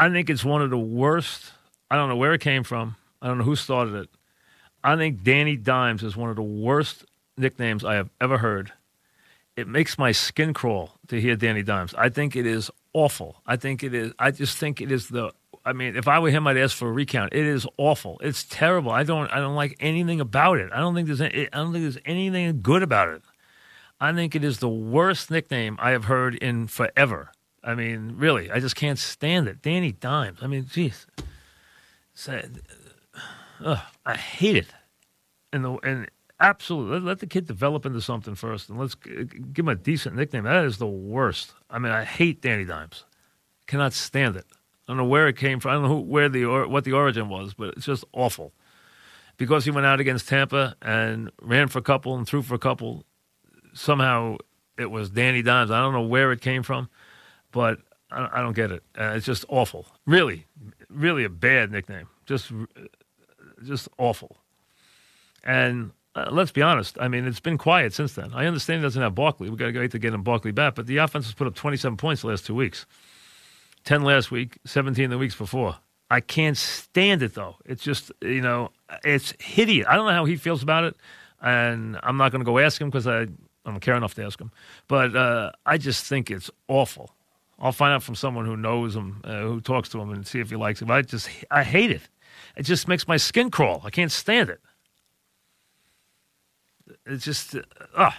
I think it's one of the worst. I don't know where it came from. I don't know who started it. I think Danny Dimes is one of the worst nicknames I have ever heard. It makes my skin crawl to hear Danny Dimes. I think it is awful. I think it is. I just think it is the. I mean, if I were him, I'd ask for a recount. It is awful. It's terrible. I don't. I don't like anything about it. I don't think there's. Any, I don't think there's anything good about it. I think it is the worst nickname I have heard in forever. I mean, really, I just can't stand it. Danny Dimes. I mean, jeez. Uh, I hate it. And the and absolutely let, let, the kid develop into something first, and let's give him a decent nickname. That is the worst. I mean, I hate Danny Dimes. Cannot stand it. I don't know where it came from. I don't know who, where the or, what the origin was, but it's just awful. Because he went out against Tampa and ran for a couple and threw for a couple, somehow it was Danny Dimes. I don't know where it came from, but I, I don't get it. Uh, it's just awful. Really, really a bad nickname. Just, just awful. And uh, let's be honest. I mean, it's been quiet since then. I understand he doesn't have Barkley. We've got to wait to get him Barkley back. But the offense has put up 27 points the last two weeks. 10 last week, 17 the weeks before. I can't stand it though. It's just you know, it's hideous. I don't know how he feels about it, and I'm not going to go ask him because I I don't care enough to ask him. But uh, I just think it's awful. I'll find out from someone who knows him, uh, who talks to him, and see if he likes him. I just I hate it. It just makes my skin crawl. I can't stand it. It's just, uh,